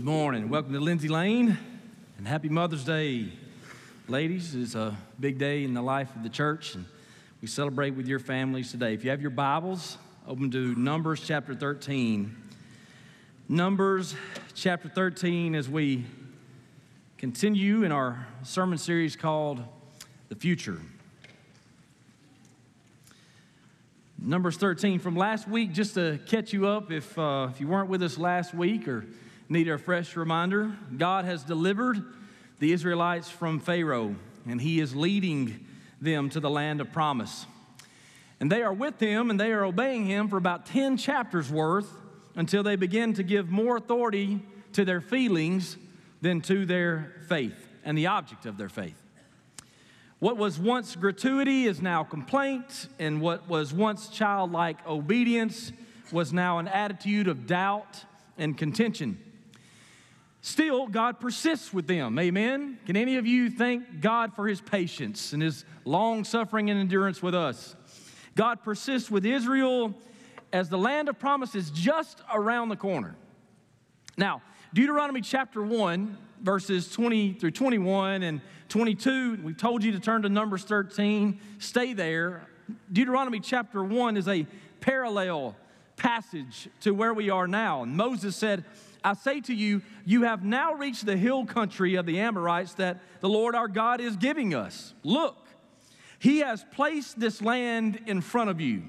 Good morning. Welcome to Lindsay Lane and happy Mother's Day. Ladies, it's a big day in the life of the church and we celebrate with your families today. If you have your Bibles, open to Numbers chapter 13. Numbers chapter 13 as we continue in our sermon series called The Future. Numbers 13 from last week, just to catch you up if, uh, if you weren't with us last week or need a fresh reminder, God has delivered the Israelites from Pharaoh, and He is leading them to the land of promise. And they are with Him and they are obeying Him for about 10 chapters worth until they begin to give more authority to their feelings than to their faith and the object of their faith. What was once gratuity is now complaint, and what was once childlike obedience was now an attitude of doubt and contention. Still, God persists with them. Amen. Can any of you thank God for his patience and his long suffering and endurance with us? God persists with Israel as the land of promise is just around the corner. Now, Deuteronomy chapter 1, verses 20 through 21 and 22. we've told you to turn to Numbers 13. Stay there. Deuteronomy chapter 1 is a parallel passage to where we are now. And Moses said, I say to you, you have now reached the hill country of the Amorites that the Lord our God is giving us. Look, he has placed this land in front of you.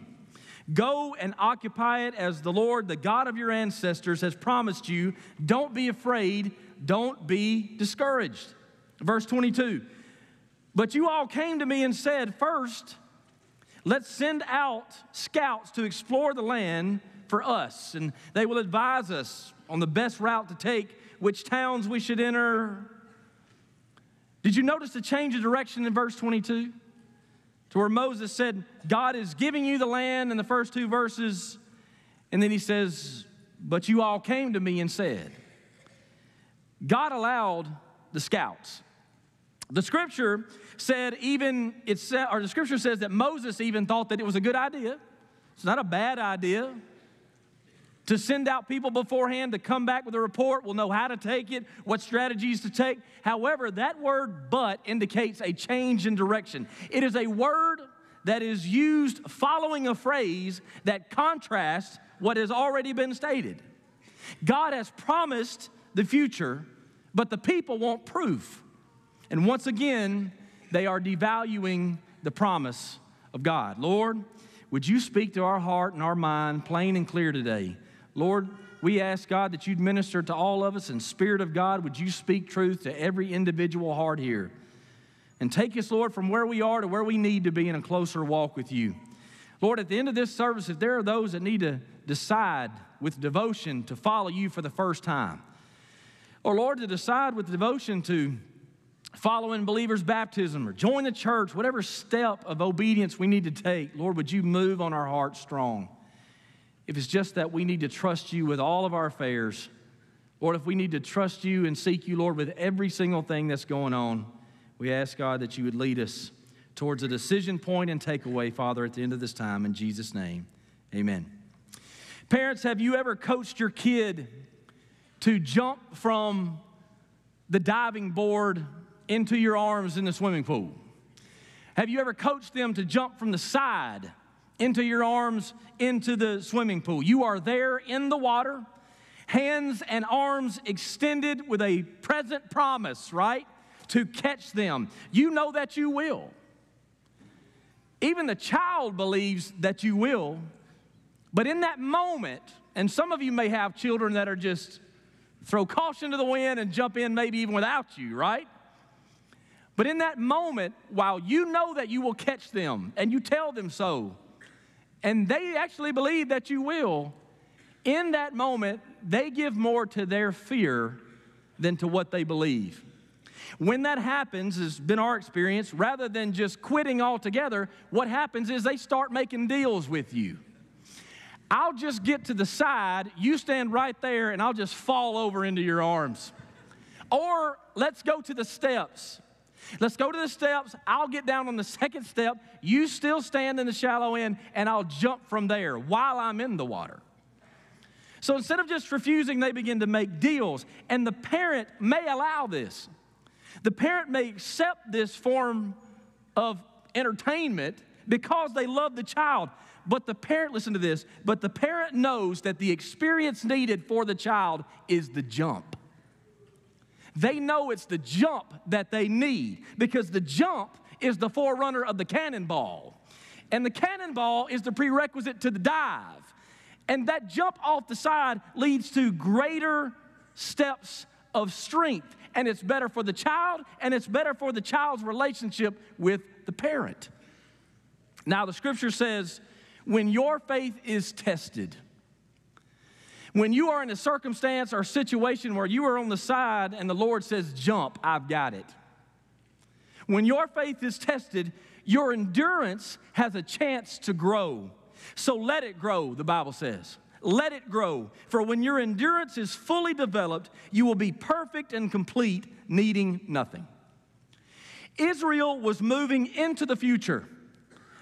Go and occupy it as the Lord, the God of your ancestors, has promised you. Don't be afraid, don't be discouraged. Verse 22 But you all came to me and said, First, let's send out scouts to explore the land for us, and they will advise us on the best route to take, which towns we should enter. Did you notice the change of direction in verse 22? To where Moses said, God is giving you the land in the first two verses, and then he says, But you all came to me and said, God allowed the scouts. The scripture said, even it said, or the scripture says that Moses even thought that it was a good idea. It's not a bad idea to send out people beforehand to come back with a report. We'll know how to take it, what strategies to take. However, that word but indicates a change in direction. It is a word that is used following a phrase that contrasts what has already been stated. God has promised the future, but the people want proof. And once again, they are devaluing the promise of God. Lord, would you speak to our heart and our mind plain and clear today? Lord, we ask God that you'd minister to all of us, and Spirit of God, would you speak truth to every individual heart here? And take us, Lord, from where we are to where we need to be in a closer walk with you. Lord, at the end of this service, if there are those that need to decide with devotion to follow you for the first time, or Lord, to decide with devotion to follow in believers' baptism or join the church, whatever step of obedience we need to take, Lord, would you move on our hearts strong? If it's just that we need to trust you with all of our affairs, Lord, if we need to trust you and seek you, Lord, with every single thing that's going on, we ask, God, that you would lead us towards a decision point and takeaway, Father, at the end of this time. In Jesus' name, amen. Parents, have you ever coached your kid to jump from the diving board into your arms in the swimming pool? Have you ever coached them to jump from the side into your arms into the swimming pool. You are there in the water, hands and arms extended with a present promise, right? To catch them. You know that you will. Even the child believes that you will. But in that moment, and some of you may have children that are just throw caution to the wind and jump in maybe even without you, right? But in that moment, while you know that you will catch them and you tell them so, and they actually believe that you will, in that moment, they give more to their fear than to what they believe. When that happens, has been our experience, rather than just quitting altogether, what happens is they start making deals with you. I'll just get to the side, you stand right there, and I'll just fall over into your arms. Or let's go to the steps. Let's go to the steps. I'll get down on the second step. You still stand in the shallow end, and I'll jump from there while I'm in the water. So instead of just refusing, they begin to make deals. And the parent may allow this. The parent may accept this form of entertainment because they love the child. But the parent, listen to this, but the parent knows that the experience needed for the child is the jump. They know it's the jump that they need because the jump is the forerunner of the cannonball. And the cannonball is the prerequisite to the dive. And that jump off the side leads to greater steps of strength. And it's better for the child, and it's better for the child's relationship with the parent. Now, the scripture says, when your faith is tested, when you are in a circumstance or situation where you are on the side and the Lord says, Jump, I've got it. When your faith is tested, your endurance has a chance to grow. So let it grow, the Bible says. Let it grow. For when your endurance is fully developed, you will be perfect and complete, needing nothing. Israel was moving into the future.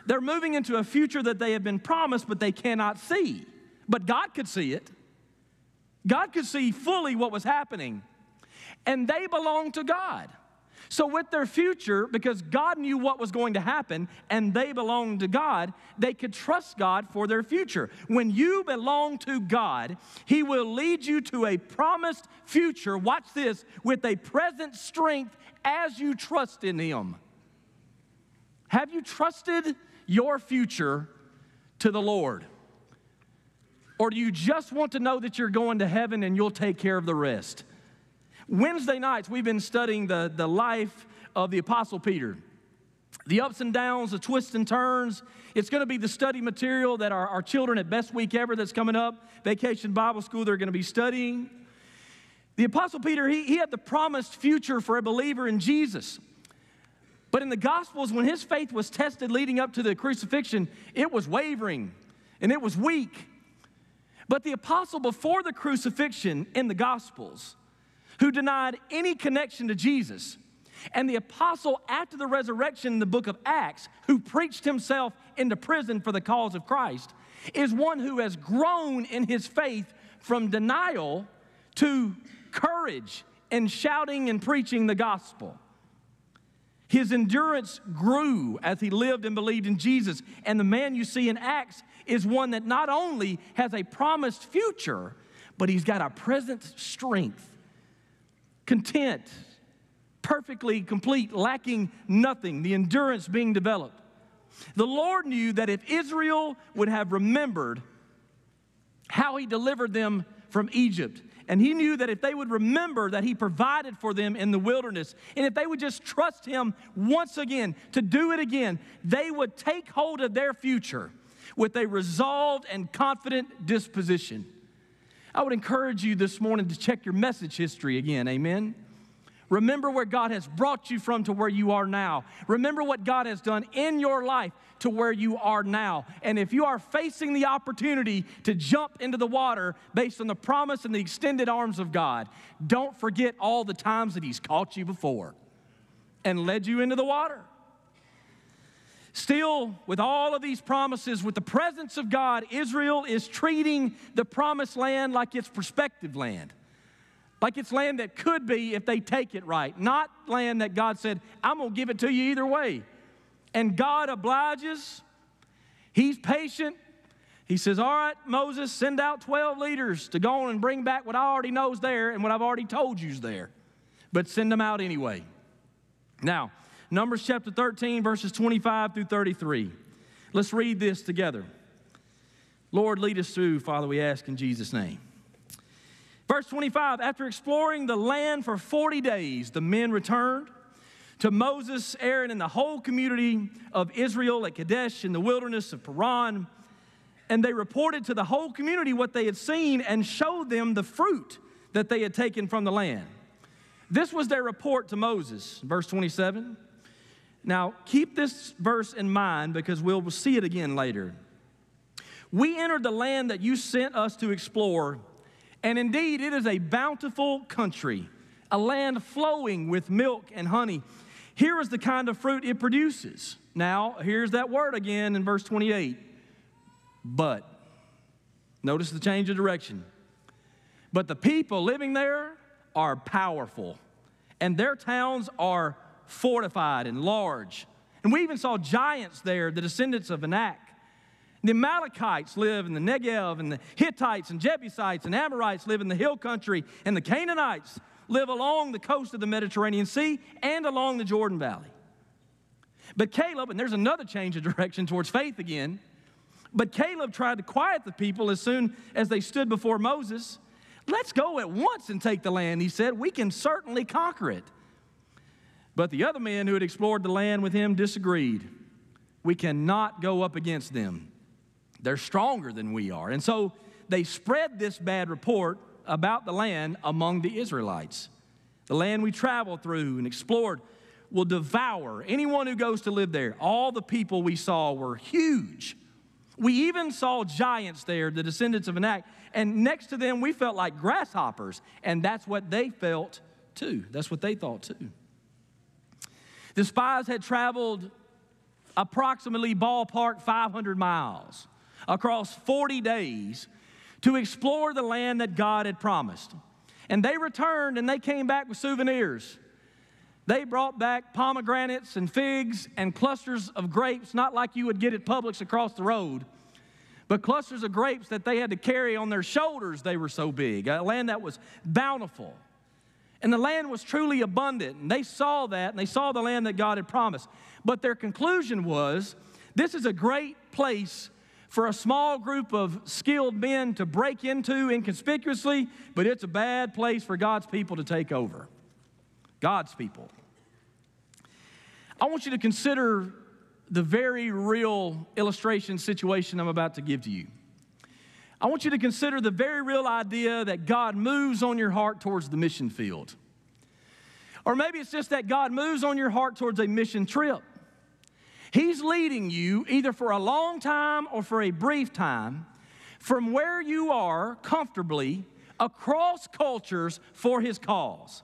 They're moving into a future that they have been promised, but they cannot see. But God could see it. God could see fully what was happening. And they belonged to God. So, with their future, because God knew what was going to happen and they belonged to God, they could trust God for their future. When you belong to God, He will lead you to a promised future, watch this, with a present strength as you trust in Him. Have you trusted your future to the Lord? Or do you just want to know that you're going to heaven and you'll take care of the rest? Wednesday nights, we've been studying the, the life of the Apostle Peter. The ups and downs, the twists and turns. It's going to be the study material that our, our children at Best Week Ever that's coming up, Vacation Bible School, they're going to be studying. The Apostle Peter, he, he had the promised future for a believer in Jesus. But in the Gospels, when his faith was tested leading up to the crucifixion, it was wavering and it was weak. But the apostle before the crucifixion in the Gospels, who denied any connection to Jesus, and the apostle after the resurrection in the book of Acts, who preached himself into prison for the cause of Christ, is one who has grown in his faith from denial to courage and shouting and preaching the gospel. His endurance grew as he lived and believed in Jesus. And the man you see in Acts is one that not only has a promised future, but he's got a present strength, content, perfectly complete, lacking nothing, the endurance being developed. The Lord knew that if Israel would have remembered how he delivered them from Egypt, and he knew that if they would remember that he provided for them in the wilderness, and if they would just trust him once again to do it again, they would take hold of their future with a resolved and confident disposition. I would encourage you this morning to check your message history again. Amen. Remember where God has brought you from to where you are now. Remember what God has done in your life to where you are now. And if you are facing the opportunity to jump into the water based on the promise and the extended arms of God, don't forget all the times that He's caught you before and led you into the water. Still, with all of these promises, with the presence of God, Israel is treating the promised land like it's prospective land. Like it's land that could be if they take it right, not land that God said, I'm going to give it to you either way. And God obliges, He's patient. He says, All right, Moses, send out 12 leaders to go on and bring back what I already know is there and what I've already told you is there. But send them out anyway. Now, Numbers chapter 13, verses 25 through 33. Let's read this together. Lord, lead us through, Father, we ask in Jesus' name. Verse 25 After exploring the land for 40 days, the men returned to Moses, Aaron, and the whole community of Israel at Kadesh in the wilderness of Paran. And they reported to the whole community what they had seen and showed them the fruit that they had taken from the land. This was their report to Moses. Verse 27. Now, keep this verse in mind because we'll see it again later. We entered the land that you sent us to explore and indeed, it is a bountiful country, a land flowing with milk and honey. Here is the kind of fruit it produces. Now, here's that word again in verse 28. But, notice the change of direction. But the people living there are powerful, and their towns are fortified and large. And we even saw giants there, the descendants of Anak. The Amalekites live in the Negev, and the Hittites and Jebusites and Amorites live in the hill country, and the Canaanites live along the coast of the Mediterranean Sea and along the Jordan Valley. But Caleb, and there's another change of direction towards faith again, but Caleb tried to quiet the people as soon as they stood before Moses. Let's go at once and take the land, he said. We can certainly conquer it. But the other men who had explored the land with him disagreed. We cannot go up against them. They're stronger than we are. And so they spread this bad report about the land among the Israelites. The land we traveled through and explored will devour anyone who goes to live there. All the people we saw were huge. We even saw giants there, the descendants of Anak, and next to them we felt like grasshoppers, and that's what they felt too. That's what they thought too. The spies had traveled approximately ballpark 500 miles across 40 days to explore the land that God had promised. And they returned and they came back with souvenirs. They brought back pomegranates and figs and clusters of grapes, not like you would get at Publix across the road, but clusters of grapes that they had to carry on their shoulders. They were so big, a land that was bountiful. And the land was truly abundant. And they saw that, and they saw the land that God had promised. But their conclusion was this is a great place for a small group of skilled men to break into inconspicuously, but it's a bad place for God's people to take over. God's people. I want you to consider the very real illustration situation I'm about to give to you. I want you to consider the very real idea that God moves on your heart towards the mission field. Or maybe it's just that God moves on your heart towards a mission trip. He's leading you either for a long time or for a brief time from where you are comfortably across cultures for His cause.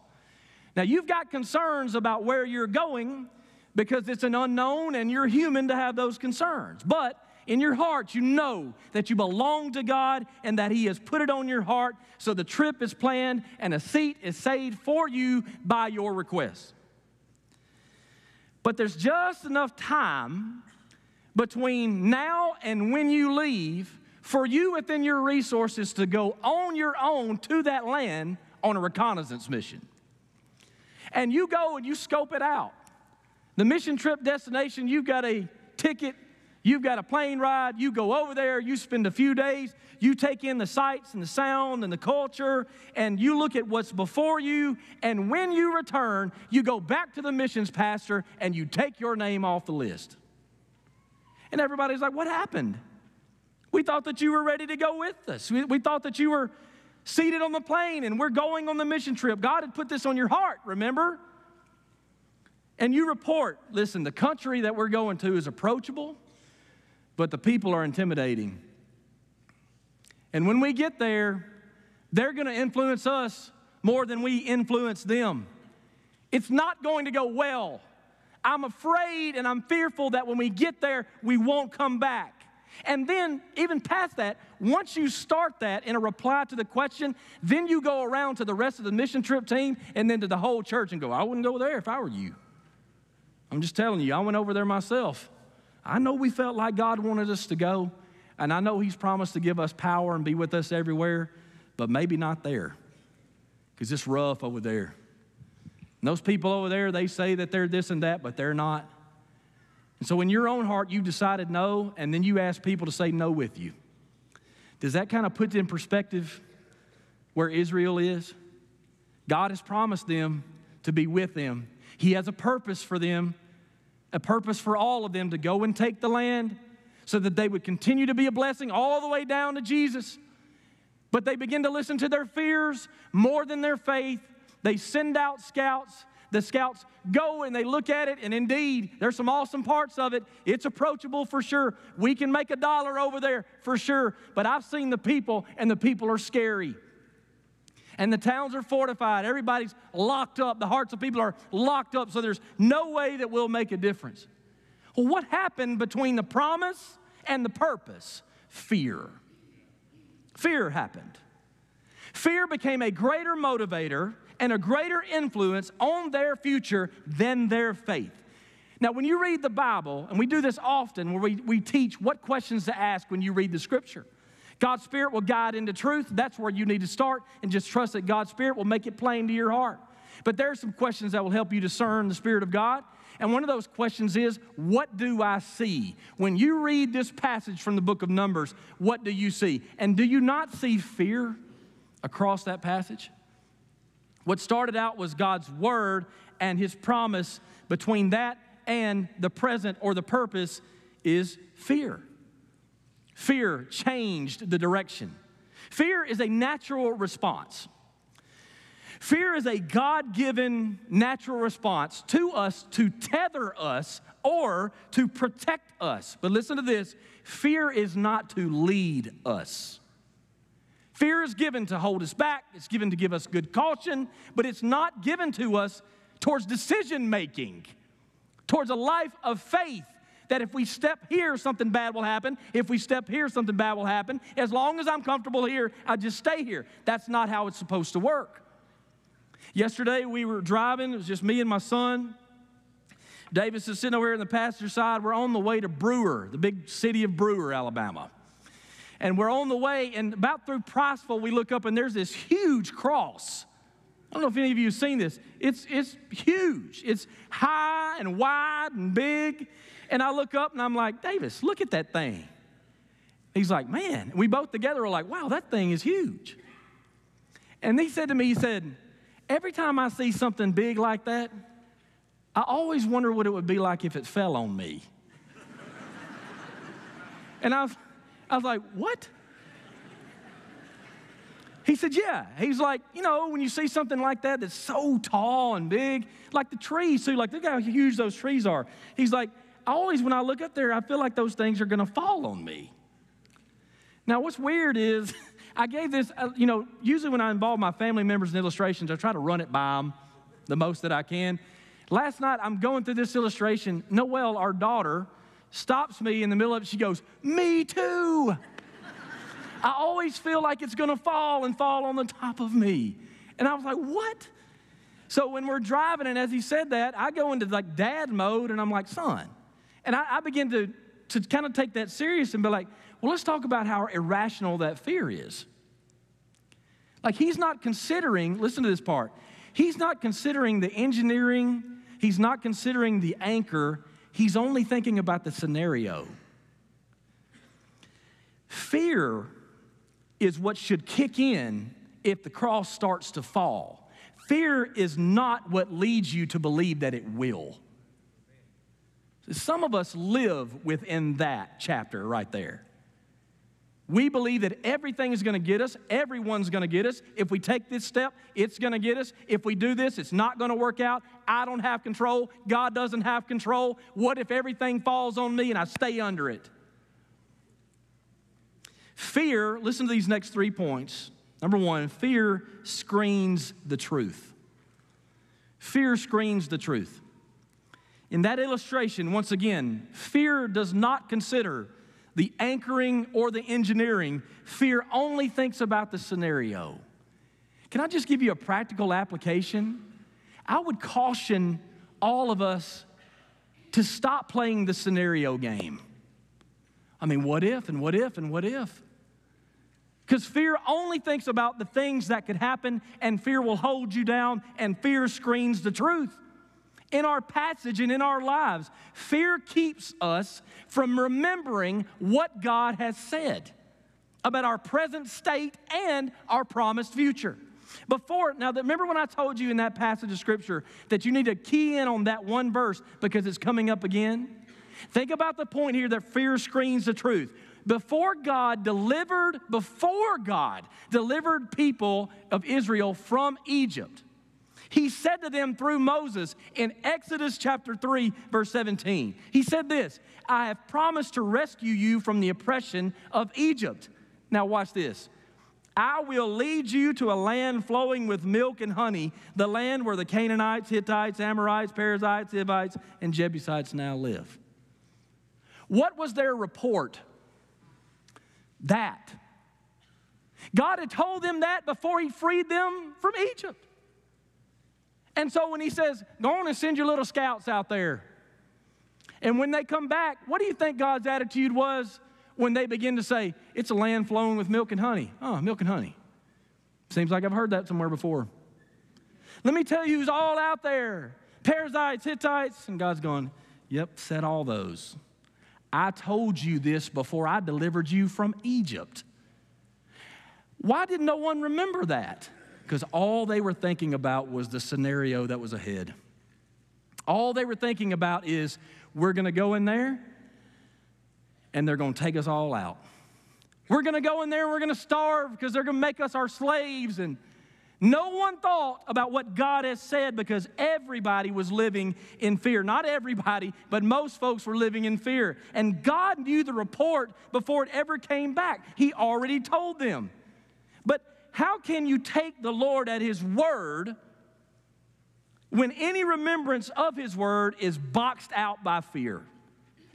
Now, you've got concerns about where you're going because it's an unknown and you're human to have those concerns. But in your heart, you know that you belong to God and that He has put it on your heart. So the trip is planned and a seat is saved for you by your request. But there's just enough time between now and when you leave for you within your resources to go on your own to that land on a reconnaissance mission. And you go and you scope it out. The mission trip destination, you've got a ticket You've got a plane ride, you go over there, you spend a few days, you take in the sights and the sound and the culture, and you look at what's before you. And when you return, you go back to the missions pastor and you take your name off the list. And everybody's like, What happened? We thought that you were ready to go with us. We, we thought that you were seated on the plane and we're going on the mission trip. God had put this on your heart, remember? And you report listen, the country that we're going to is approachable but the people are intimidating. And when we get there, they're going to influence us more than we influence them. It's not going to go well. I'm afraid and I'm fearful that when we get there, we won't come back. And then, even past that, once you start that in a reply to the question, then you go around to the rest of the mission trip team and then to the whole church and go, I wouldn't go there if I were you. I'm just telling you, I went over there myself. I know we felt like God wanted us to go, and I know He's promised to give us power and be with us everywhere, but maybe not there because it's rough over there. And those people over there, they say that they're this and that, but they're not. And so in your own heart, you decided no, and then you ask people to say no with you. Does that kind of put in perspective where Israel is? God has promised them to be with them. He has a purpose for them a purpose for all of them to go and take the land so that they would continue to be a blessing all the way down to Jesus. But they begin to listen to their fears more than their faith. They send out scouts. The scouts go and they look at it, and indeed, there's some awesome parts of it. It's approachable for sure. We can make a dollar over there for sure. But I've seen the people, and the people are scary and the towns are fortified. Everybody's locked up. The hearts of people are locked up, so there's no way that we'll make a difference. Well, what happened between the promise and the purpose? Fear. Fear happened. Fear became a greater motivator and a greater influence on their future than their faith. Now, when you read the Bible, and we do this often where we, we teach what questions to ask when you read the scripture. God's Spirit will guide into truth. That's where you need to start, and just trust that God's Spirit will make it plain to your heart. But there are some questions that will help you discern the Spirit of God. And one of those questions is, What do I see? When you read this passage from the book of Numbers, what do you see? And do you not see fear across that passage? What started out was God's word and his promise. Between that and the present or the purpose is fear. Fear changed the direction. Fear is a natural response. Fear is a God given natural response to us to tether us or to protect us. But listen to this fear is not to lead us. Fear is given to hold us back, it's given to give us good caution, but it's not given to us towards decision making, towards a life of faith. That if we step here, something bad will happen. If we step here, something bad will happen. As long as I'm comfortable here, I just stay here. That's not how it's supposed to work. Yesterday we were driving, it was just me and my son. Davis is sitting over here in the passenger side. We're on the way to Brewer, the big city of Brewer, Alabama. And we're on the way, and about through Priceville, we look up and there's this huge cross. I don't know if any of you have seen this. It's, it's huge. It's high and wide and big. And I look up and I'm like, Davis, look at that thing. He's like, man. we both together are like, wow, that thing is huge. And he said to me, he said, Every time I see something big like that, I always wonder what it would be like if it fell on me. and I was, I was like, what? He said, yeah. He's like, you know, when you see something like that that's so tall and big, like the trees too, like look how huge those trees are. He's like, always when I look up there, I feel like those things are gonna fall on me. Now, what's weird is I gave this, uh, you know, usually when I involve my family members in illustrations, I try to run it by them the most that I can. Last night, I'm going through this illustration. Noelle, our daughter, stops me in the middle of it. She goes, Me too. I always feel like it's going to fall and fall on the top of me. And I was like, What? So when we're driving, and as he said that, I go into like dad mode and I'm like, Son. And I, I begin to, to kind of take that serious and be like, well, let's talk about how irrational that fear is. Like, he's not considering, listen to this part, he's not considering the engineering, he's not considering the anchor, he's only thinking about the scenario. Fear is what should kick in if the cross starts to fall. Fear is not what leads you to believe that it will. Some of us live within that chapter right there. We believe that everything is going to get us, everyone's going to get us. If we take this step, it's going to get us. If we do this, it's not going to work out. I don't have control. God doesn't have control. What if everything falls on me and I stay under it? Fear, listen to these next three points. Number one, fear screens the truth. Fear screens the truth. In that illustration, once again, fear does not consider the anchoring or the engineering, fear only thinks about the scenario. Can I just give you a practical application? I would caution all of us to stop playing the scenario game. I mean, what if and what if and what if? Because fear only thinks about the things that could happen, and fear will hold you down, and fear screens the truth in our passage and in our lives. Fear keeps us from remembering what God has said about our present state and our promised future. Before, now remember when I told you in that passage of scripture that you need to key in on that one verse because it's coming up again? Think about the point here that fear screens the truth. Before God delivered, before God delivered people of Israel from Egypt, he said to them through Moses in Exodus chapter 3, verse 17, He said this I have promised to rescue you from the oppression of Egypt. Now, watch this. I will lead you to a land flowing with milk and honey, the land where the Canaanites, Hittites, Amorites, Perizzites, Hivites, and Jebusites now live. What was their report? That. God had told them that before He freed them from Egypt. And so when He says, Go on and send your little scouts out there. And when they come back, what do you think God's attitude was when they begin to say, It's a land flowing with milk and honey? Oh, milk and honey. Seems like I've heard that somewhere before. Let me tell you who's all out there Perizzites, Hittites. And God's going, Yep, said all those. I told you this before I delivered you from Egypt. Why did no one remember that? Because all they were thinking about was the scenario that was ahead. All they were thinking about is we're going to go in there and they're going to take us all out. We're going to go in there and we're going to starve because they're going to make us our slaves. And no one thought about what God has said because everybody was living in fear. Not everybody, but most folks were living in fear. And God knew the report before it ever came back. He already told them. But how can you take the Lord at His word when any remembrance of His word is boxed out by fear?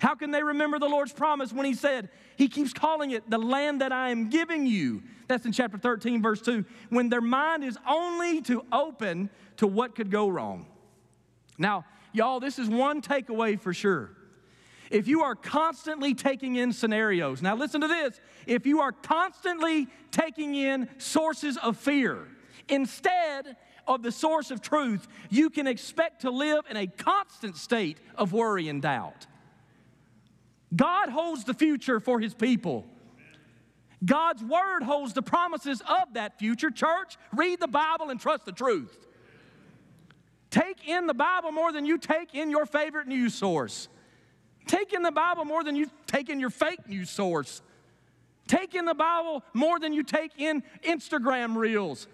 How can they remember the Lord's promise when He said, He keeps calling it the land that I am giving you? That's in chapter 13, verse 2. When their mind is only to open to what could go wrong. Now, y'all, this is one takeaway for sure. If you are constantly taking in scenarios, now listen to this. If you are constantly taking in sources of fear instead of the source of truth, you can expect to live in a constant state of worry and doubt. God holds the future for his people. God's word holds the promises of that future. Church, read the Bible and trust the truth. Take in the Bible more than you take in your favorite news source. Take in the Bible more than you take in your fake news source. Take in the Bible more than you take in Instagram reels.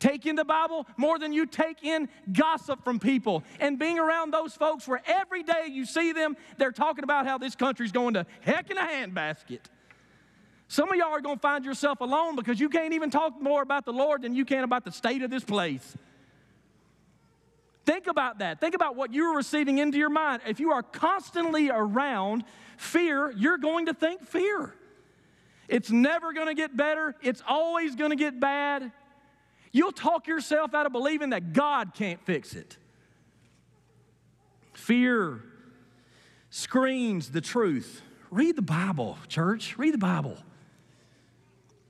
Take in the Bible more than you take in gossip from people. And being around those folks where every day you see them, they're talking about how this country's going to heck in a handbasket. Some of y'all are going to find yourself alone because you can't even talk more about the Lord than you can about the state of this place. Think about that. Think about what you're receiving into your mind. If you are constantly around fear, you're going to think fear. It's never going to get better, it's always going to get bad. You'll talk yourself out of believing that God can't fix it. Fear screens the truth. Read the Bible, church. Read the Bible.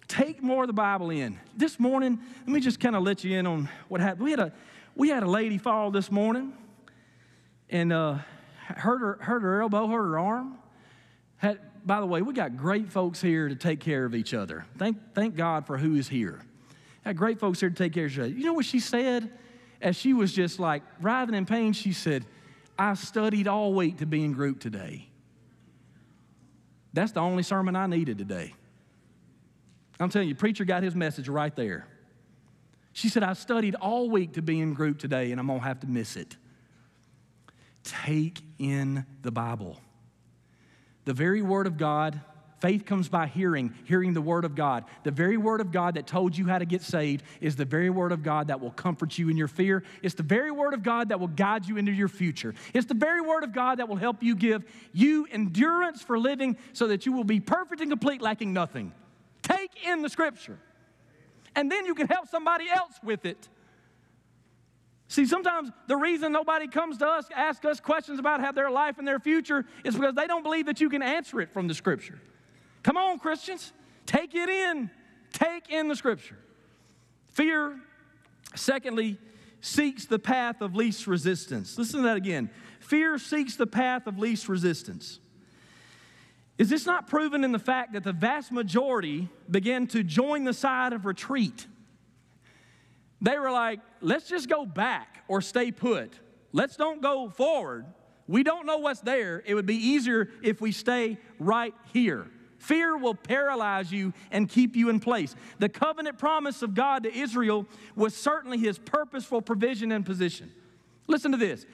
Take more of the Bible in. This morning, let me just kind of let you in on what happened. We had a, we had a lady fall this morning and uh, hurt, her, hurt her elbow, hurt her arm. Had, by the way, we got great folks here to take care of each other. Thank, thank God for who is here. Had great folks here to take care of each other. You know what she said? As she was just like writhing in pain, she said, I studied all week to be in group today. That's the only sermon I needed today. I'm telling you, preacher got his message right there. She said, I studied all week to be in group today, and I'm going to have to miss it. Take in the Bible. The very Word of God Faith comes by hearing, hearing the Word of God. The very Word of God that told you how to get saved is the very Word of God that will comfort you in your fear. It's the very Word of God that will guide you into your future. It's the very Word of God that will help you give you endurance for living so that you will be perfect and complete, lacking nothing. Take in the Scripture, and then you can help somebody else with it. See, sometimes the reason nobody comes to us, ask us questions about how their life and their future, is because they don't believe that you can answer it from the Scripture. Come on, Christians, take it in. Take in the scripture. Fear, secondly, seeks the path of least resistance. Listen to that again. Fear seeks the path of least resistance. Is this not proven in the fact that the vast majority began to join the side of retreat? They were like, let's just go back or stay put. Let's don't go forward. We don't know what's there. It would be easier if we stay right here. Fear will paralyze you and keep you in place. The covenant promise of God to Israel was certainly his purposeful provision and position. Listen to this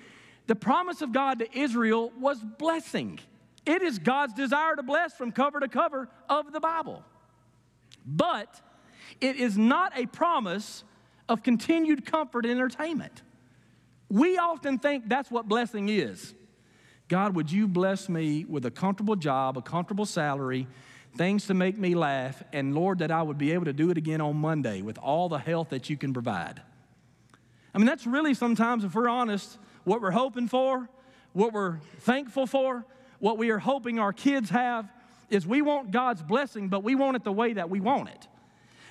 the promise of God to Israel was blessing. It is God's desire to bless from cover to cover of the Bible. But it is not a promise of continued comfort and entertainment. We often think that's what blessing is. God, would you bless me with a comfortable job, a comfortable salary, things to make me laugh, and Lord, that I would be able to do it again on Monday with all the health that you can provide. I mean, that's really sometimes, if we're honest, what we're hoping for, what we're thankful for, what we are hoping our kids have is we want God's blessing, but we want it the way that we want it.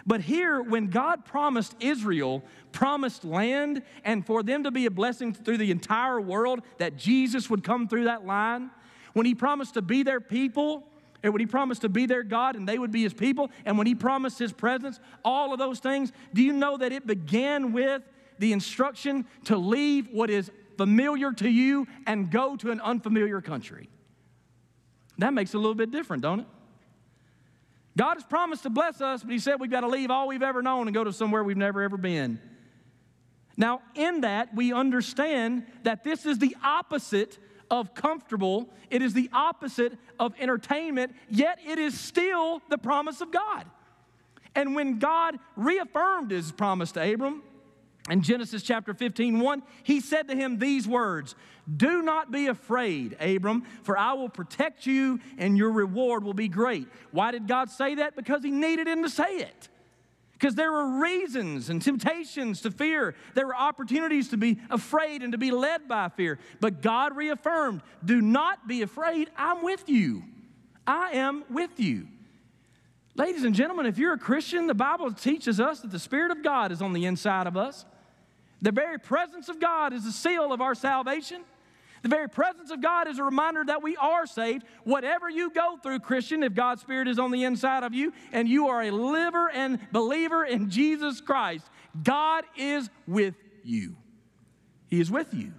But here, when God promised Israel promised land and for them to be a blessing through the entire world, that Jesus would come through that line, when He promised to be their people, and when He promised to be their God and they would be His people, and when He promised His presence, all of those things, do you know that it began with the instruction to leave what is familiar to you and go to an unfamiliar country? That makes it a little bit different, don't it? God has promised to bless us, but He said we've got to leave all we've ever known and go to somewhere we've never ever been. Now, in that, we understand that this is the opposite of comfortable, it is the opposite of entertainment, yet it is still the promise of God. And when God reaffirmed His promise to Abram, in Genesis chapter 15, 1, he said to him these words Do not be afraid, Abram, for I will protect you and your reward will be great. Why did God say that? Because he needed him to say it. Because there were reasons and temptations to fear. There were opportunities to be afraid and to be led by fear. But God reaffirmed, Do not be afraid. I'm with you. I am with you. Ladies and gentlemen, if you're a Christian, the Bible teaches us that the Spirit of God is on the inside of us. The very presence of God is the seal of our salvation. The very presence of God is a reminder that we are saved. Whatever you go through, Christian, if God's Spirit is on the inside of you and you are a liver and believer in Jesus Christ, God is with you. He is with you.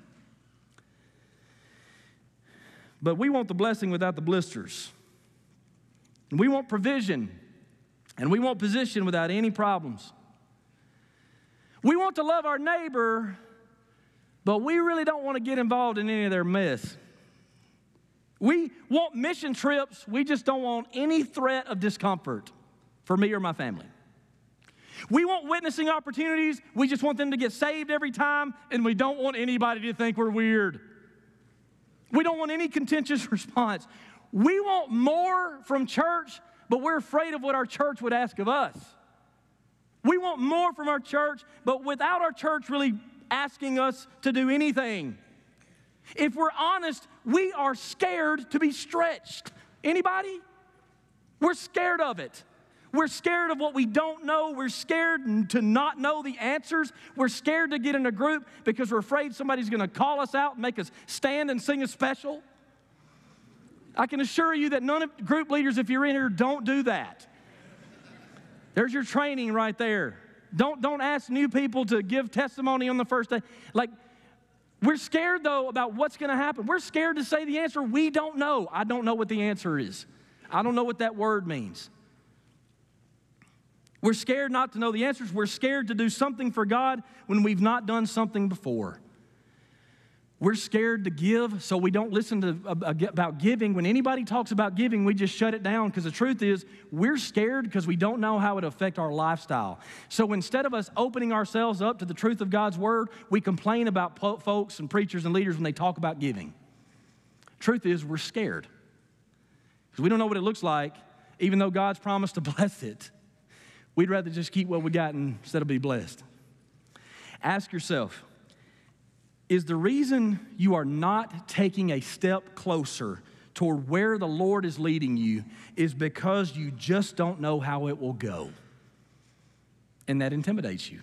But we want the blessing without the blisters. We want provision and we want position without any problems. We want to love our neighbor, but we really don't want to get involved in any of their mess. We want mission trips, we just don't want any threat of discomfort for me or my family. We want witnessing opportunities, we just want them to get saved every time, and we don't want anybody to think we're weird. We don't want any contentious response. We want more from church, but we're afraid of what our church would ask of us. We want more from our church, but without our church really asking us to do anything. If we're honest, we are scared to be stretched. Anybody? We're scared of it. We're scared of what we don't know. We're scared to not know the answers. We're scared to get in a group because we're afraid somebody's going to call us out and make us stand and sing a special. I can assure you that none of group leaders, if you're in here, don't do that. There's your training right there. Don't, don't ask new people to give testimony on the first day. Like, we're scared though about what's going to happen. We're scared to say the answer. We don't know. I don't know what the answer is. I don't know what that word means. We're scared not to know the answers. We're scared to do something for God when we've not done something before. We're scared to give, so we don't listen to, about giving. When anybody talks about giving, we just shut it down because the truth is, we're scared because we don't know how it affect our lifestyle. So instead of us opening ourselves up to the truth of God's word, we complain about po- folks and preachers and leaders when they talk about giving. Truth is, we're scared because we don't know what it looks like, even though God's promised to bless it. We'd rather just keep what we got instead of be blessed. Ask yourself, is the reason you are not taking a step closer toward where the Lord is leading you is because you just don't know how it will go. And that intimidates you.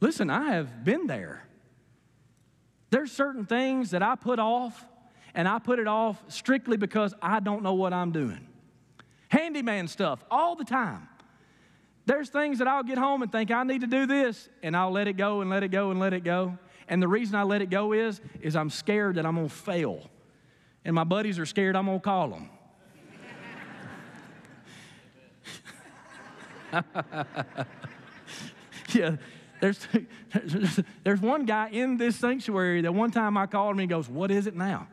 Listen, I have been there. There's certain things that I put off, and I put it off strictly because I don't know what I'm doing. Handyman stuff all the time. There's things that I'll get home and think I need to do this, and I'll let it go and let it go and let it go. And the reason I let it go is, is I'm scared that I'm gonna fail. And my buddies are scared I'm gonna call them. yeah, there's, there's one guy in this sanctuary that one time I called him and he goes, What is it now?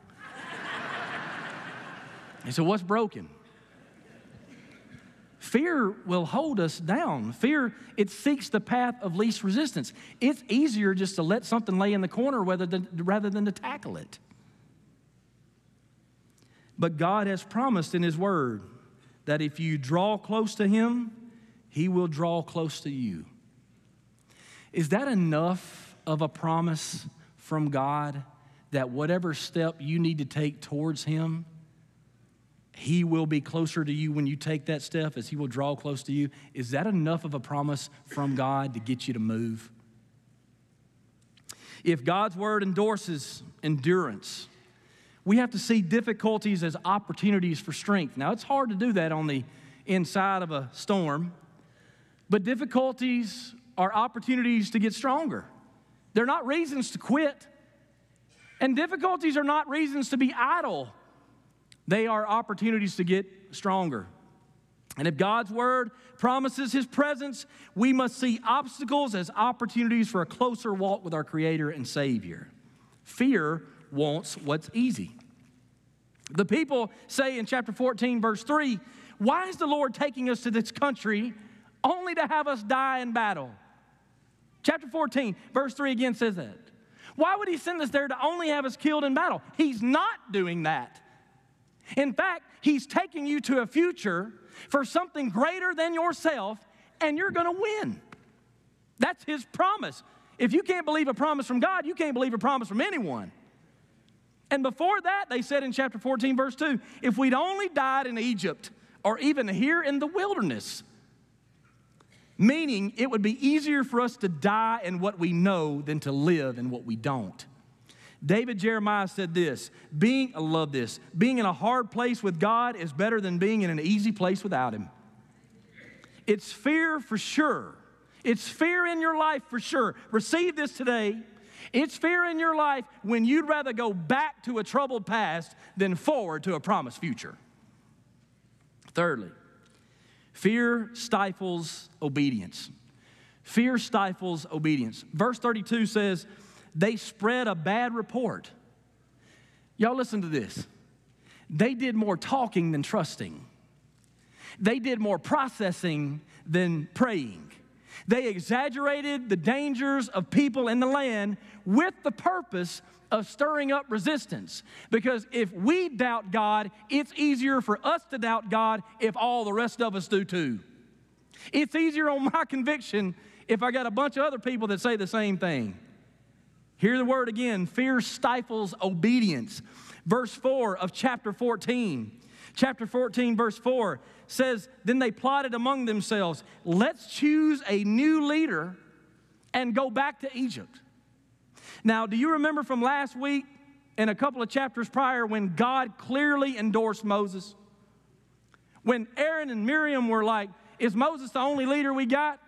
he said, What's broken? Fear will hold us down. Fear, it seeks the path of least resistance. It's easier just to let something lay in the corner rather than, rather than to tackle it. But God has promised in His Word that if you draw close to Him, He will draw close to you. Is that enough of a promise from God that whatever step you need to take towards Him, He will be closer to you when you take that step as He will draw close to you? Is that enough of a promise from God to get you to move? If God's word endorses endurance, we have to see difficulties as opportunities for strength. Now, it's hard to do that on the inside of a storm, but difficulties are opportunities to get stronger. They're not reasons to quit. And difficulties are not reasons to be idle, they are opportunities to get stronger. And if God's word promises his presence, we must see obstacles as opportunities for a closer walk with our Creator and Savior. Fear wants what's easy. The people say in chapter 14, verse 3, Why is the Lord taking us to this country only to have us die in battle? Chapter 14, verse 3 again says that. Why would he send us there to only have us killed in battle? He's not doing that. In fact, he's taking you to a future for something greater than yourself, and you're going to win. That's his promise. If you can't believe a promise from God, you can't believe a promise from anyone. And before that, they said in chapter 14, verse 2 if we'd only died in Egypt or even here in the wilderness, meaning it would be easier for us to die in what we know than to live in what we don't. David Jeremiah said this being, I love this, being in a hard place with God is better than being in an easy place without Him. It's fear for sure. It's fear in your life for sure. Receive this today. It's fear in your life when you'd rather go back to a troubled past than forward to a promised future. Thirdly, fear stifles obedience. Fear stifles obedience. Verse 32 says, They spread a bad report. Y'all listen to this. They did more talking than trusting, they did more processing than praying. They exaggerated the dangers of people in the land with the purpose of stirring up resistance. Because if we doubt God, it's easier for us to doubt God if all the rest of us do too. It's easier on my conviction if I got a bunch of other people that say the same thing. Hear the word again fear stifles obedience. Verse 4 of chapter 14. Chapter 14, verse 4 says, Then they plotted among themselves, let's choose a new leader and go back to Egypt. Now, do you remember from last week and a couple of chapters prior when God clearly endorsed Moses? When Aaron and Miriam were like, Is Moses the only leader we got?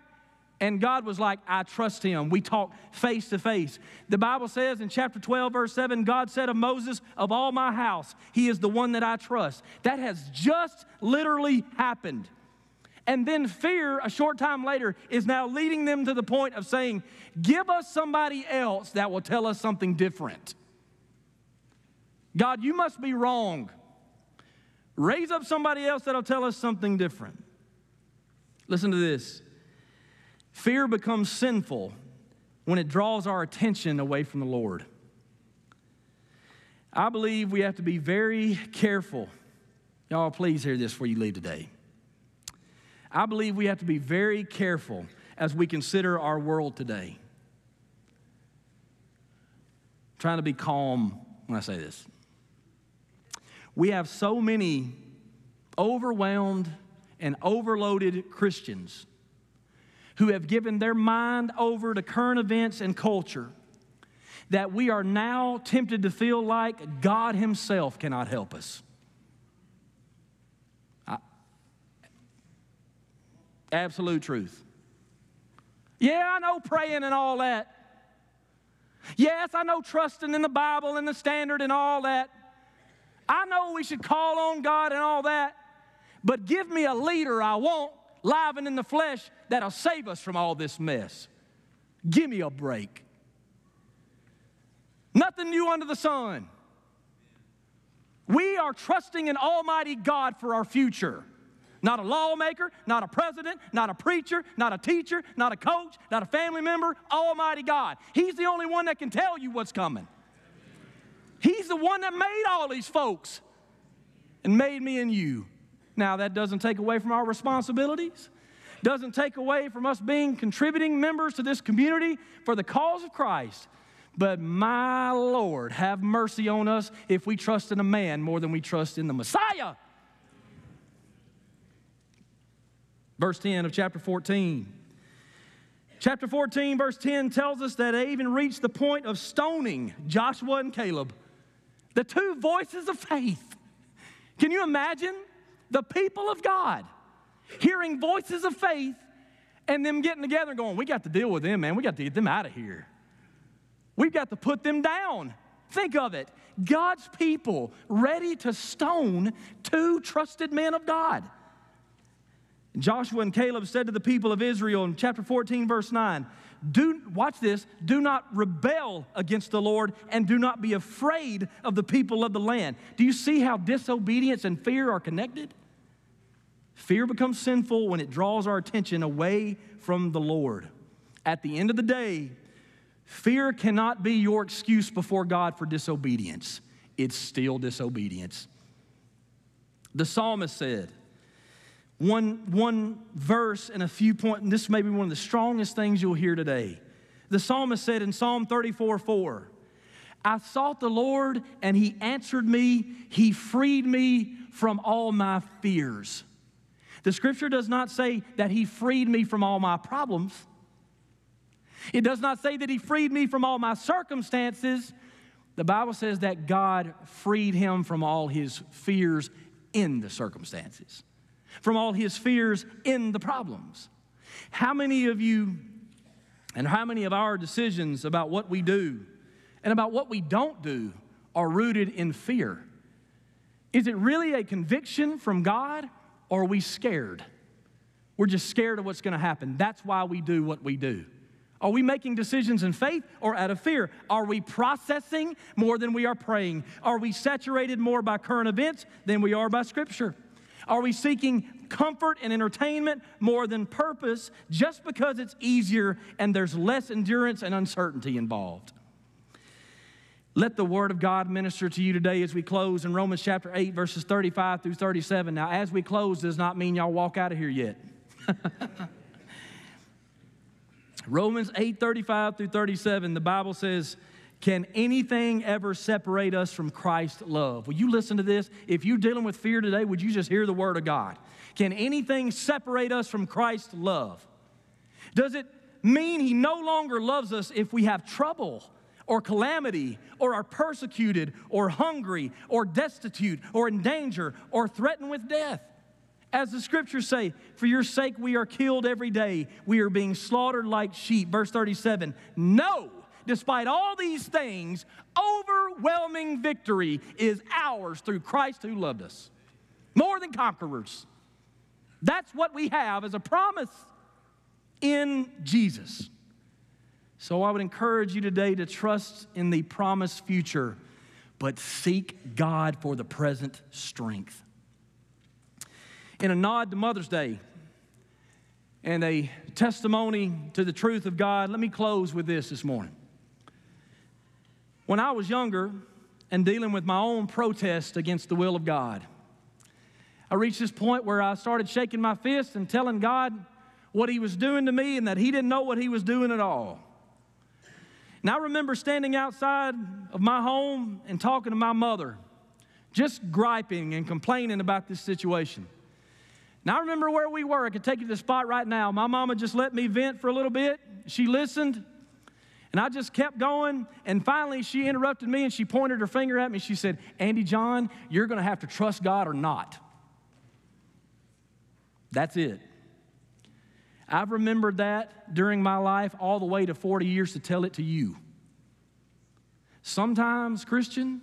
And God was like, I trust him. We talk face to face. The Bible says in chapter 12, verse 7, God said of Moses, Of all my house, he is the one that I trust. That has just literally happened. And then fear, a short time later, is now leading them to the point of saying, Give us somebody else that will tell us something different. God, you must be wrong. Raise up somebody else that'll tell us something different. Listen to this. Fear becomes sinful when it draws our attention away from the Lord. I believe we have to be very careful. Y'all, please hear this before you leave today. I believe we have to be very careful as we consider our world today. I'm trying to be calm when I say this. We have so many overwhelmed and overloaded Christians who have given their mind over to current events and culture that we are now tempted to feel like God Himself cannot help us. I, absolute truth. Yeah, I know praying and all that. Yes, I know trusting in the Bible and the standard and all that. I know we should call on God and all that. But give me a leader I want live in the flesh that'll save us from all this mess. Give me a break. Nothing new under the sun. We are trusting in Almighty God for our future. Not a lawmaker, not a president, not a preacher, not a teacher, not a coach, not a family member, Almighty God. He's the only one that can tell you what's coming. He's the one that made all these folks and made me and you. Now, that doesn't take away from our responsibilities, doesn't take away from us being contributing members to this community for the cause of Christ. But my Lord, have mercy on us if we trust in a man more than we trust in the Messiah. Verse 10 of chapter 14. Chapter 14, verse 10 tells us that they even reached the point of stoning Joshua and Caleb, the two voices of faith. Can you imagine the people of God hearing voices of faith and them getting together and going, We got to deal with them, man. We got to get them out of here. We've got to put them down. Think of it God's people ready to stone two trusted men of God. Joshua and Caleb said to the people of Israel in chapter 14, verse 9, do, watch this, do not rebel against the Lord and do not be afraid of the people of the land. Do you see how disobedience and fear are connected? Fear becomes sinful when it draws our attention away from the Lord. At the end of the day, fear cannot be your excuse before God for disobedience. It's still disobedience. The psalmist said, one, one verse and a few points, and this may be one of the strongest things you'll hear today. The psalmist said in Psalm 34 4, I sought the Lord and he answered me, he freed me from all my fears. The scripture does not say that he freed me from all my problems. It does not say that he freed me from all my circumstances. The Bible says that God freed him from all his fears in the circumstances from all his fears in the problems. How many of you and how many of our decisions about what we do and about what we don't do are rooted in fear? Is it really a conviction from God are we scared? We're just scared of what's going to happen. That's why we do what we do. Are we making decisions in faith or out of fear? Are we processing more than we are praying? Are we saturated more by current events than we are by Scripture? Are we seeking comfort and entertainment more than purpose just because it's easier and there's less endurance and uncertainty involved? Let the word of God minister to you today as we close in Romans chapter 8, verses 35 through 37. Now, as we close does not mean y'all walk out of here yet. Romans 8, 35 through 37, the Bible says, can anything ever separate us from Christ's love? Will you listen to this? If you're dealing with fear today, would you just hear the word of God? Can anything separate us from Christ's love? Does it mean he no longer loves us if we have trouble or calamity or are persecuted or hungry or destitute or in danger or threatened with death? As the scriptures say, for your sake we are killed every day. We are being slaughtered like sheep. Verse 37 No! despite all these things, overwhelming victory is ours through Christ who loved us. More than conquerors. That's what we have as a promise in Jesus. So I would encourage you today to trust in the promised future, but seek God for the present strength. In a nod to Mother's Day and a testimony to the truth of God, let me close with this this morning. When I was younger and dealing with my own protest against the will of God, I reached this point where I started shaking my fist and telling God what He was doing to me and that He didn't know what He was doing at all. And I remember standing outside of my home and talking to my mother, just griping and complaining about this situation. Now, I remember where we were. I could take you to the spot right now. My mama just let me vent for a little bit. She listened. And I just kept going. And finally, she interrupted me and she pointed her finger at me. She said, Andy John, you're going to have to trust God or not. That's it. I've remembered that during my life all the way to 40 years to tell it to you. Sometimes, Christian,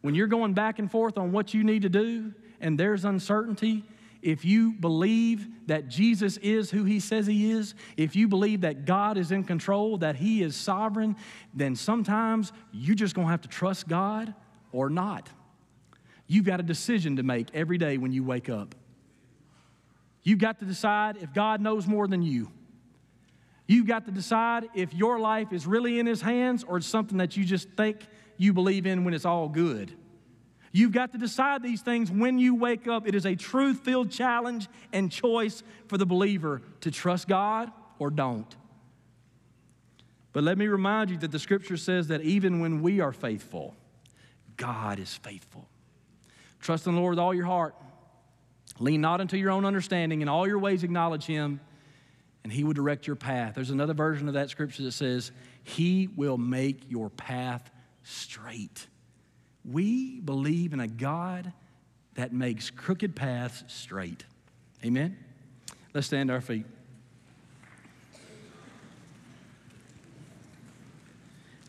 when you're going back and forth on what you need to do and there's uncertainty, if you believe that Jesus is who he says he is, if you believe that God is in control, that he is sovereign, then sometimes you're just going to have to trust God or not. You've got a decision to make every day when you wake up. You've got to decide if God knows more than you. You've got to decide if your life is really in his hands or it's something that you just think you believe in when it's all good. You've got to decide these things when you wake up. It is a truth filled challenge and choice for the believer to trust God or don't. But let me remind you that the scripture says that even when we are faithful, God is faithful. Trust in the Lord with all your heart. Lean not unto your own understanding. In all your ways, acknowledge Him, and He will direct your path. There's another version of that scripture that says, He will make your path straight. We believe in a God that makes crooked paths straight. Amen? Let's stand our feet.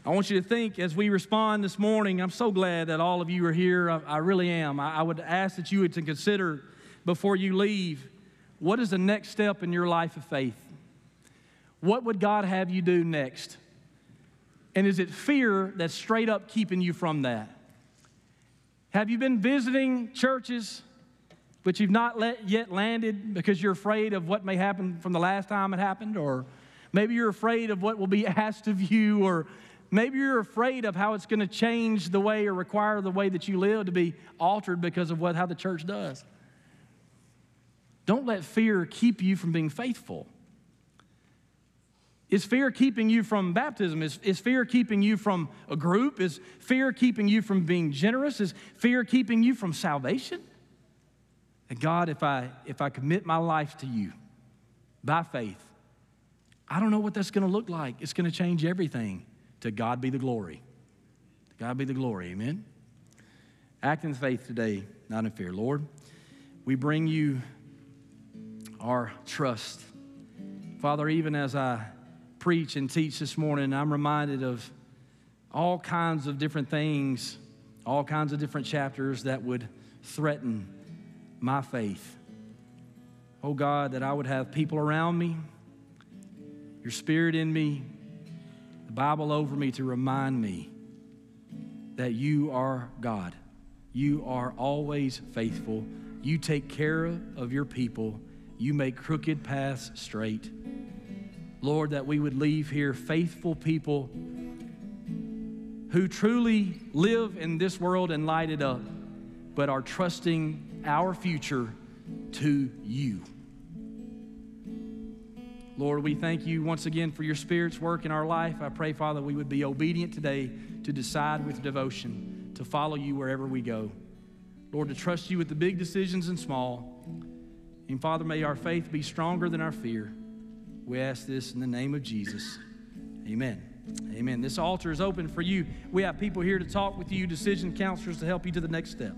I want you to think as we respond this morning. I'm so glad that all of you are here. I, I really am. I, I, would ask that you would to consider before you leave what is the next step in your life of faith? What would God have you do next? And is it fear that's straight up keeping you from that? Have you been visiting churches, but you've not yet landed because you're afraid of what may happen from the last time it happened? Or maybe you're afraid of what will be asked of you, or maybe you're afraid of how it's going to change the way or require the way that you live to be altered because of what, how the church does. Don't let fear keep you from being faithful. Is fear keeping you from baptism? Is, is fear keeping you from a group? Is fear keeping you from being generous? Is fear keeping you from salvation? And God, if I if I commit my life to you by faith, I don't know what that's going to look like. It's going to change everything. To God be the glory. To God be the glory. Amen. Act in faith today, not in fear. Lord, we bring you our trust. Father, even as I preach and teach this morning, I'm reminded of all kinds of different things, all kinds of different chapters that would threaten my faith. Oh God, that I would have people around me, your spirit in me, the Bible over me to remind me that you are God. You are always faithful. You take care of your people. You make crooked paths straight. Lord, that we would leave here faithful people who truly live in this world and light it up, but are trusting our future to you. Lord, we thank you once again for your Spirit's work in our life. I pray, Father, we would be obedient today to decide with devotion to follow you wherever we go. Lord, to trust you with the big decisions and small. And Father, may our faith be stronger than our fear. We ask this in the name of Jesus. Amen. Amen. This altar is open for you. We have people here to talk with you, decision counselors to help you to the next step.